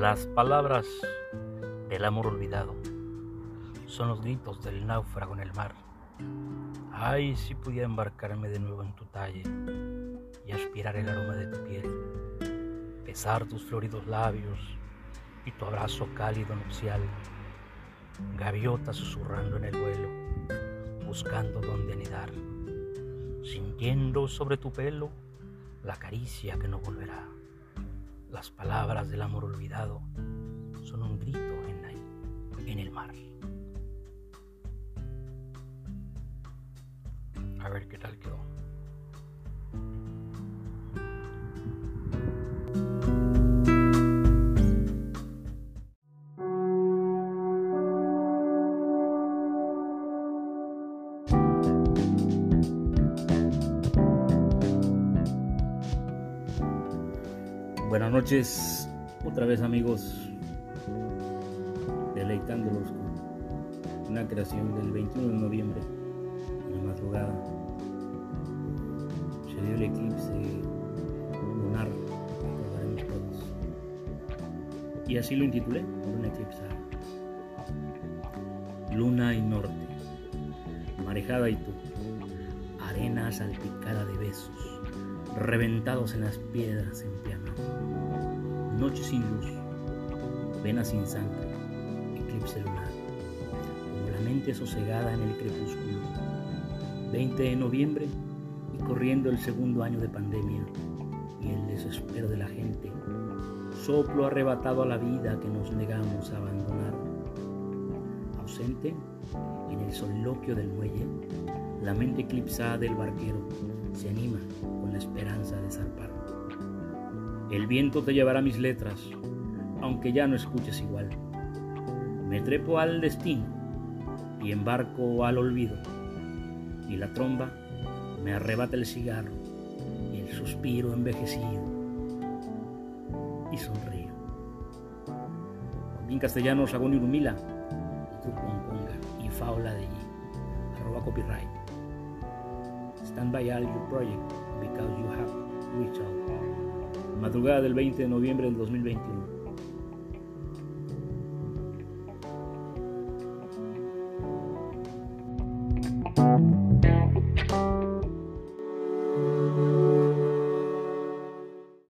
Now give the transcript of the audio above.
Las palabras del amor olvidado son los gritos del náufrago en el mar. Ay, si pudiera embarcarme de nuevo en tu talle y aspirar el aroma de tu piel, besar tus floridos labios y tu abrazo cálido nupcial, gaviota susurrando en el vuelo, buscando dónde anidar, sintiendo sobre tu pelo la caricia que no volverá. Las palabras del amor olvidado son un grito en, el mar. A ver qué tal quedó. Buenas noches, otra vez amigos, deleitándolos con una creación del 21 de noviembre, en la madrugada. Se dio el eclipse lunar, recordaremos todos. Y así lo intitulé, Luna eclipsada. Luna y norte, marejada y tú, arena salpicada de besos reventados en las piedras en piano. Noche sin luz, vena sin sangre, eclipse lunar, como la mente sosegada en el crepúsculo. 20 de noviembre y corriendo el segundo año de pandemia y el desespero de la gente, soplo arrebatado a la vida que nos negamos a abandonar. Ausente en el soliloquio del muelle, la mente eclipsada del barquero se anima con la esperanza de zarpar. El viento te llevará mis letras, aunque ya no escuches igual. Me trepo al destino y embarco al olvido, y la tromba me arrebata el cigarro y el suspiro envejecido, y sonrío. En castellano, Sagón y Rumila, y Faula de allí, arroba copyright. Stand by all your project because you have reached out. Madrugada del 20 de noviembre del 2021.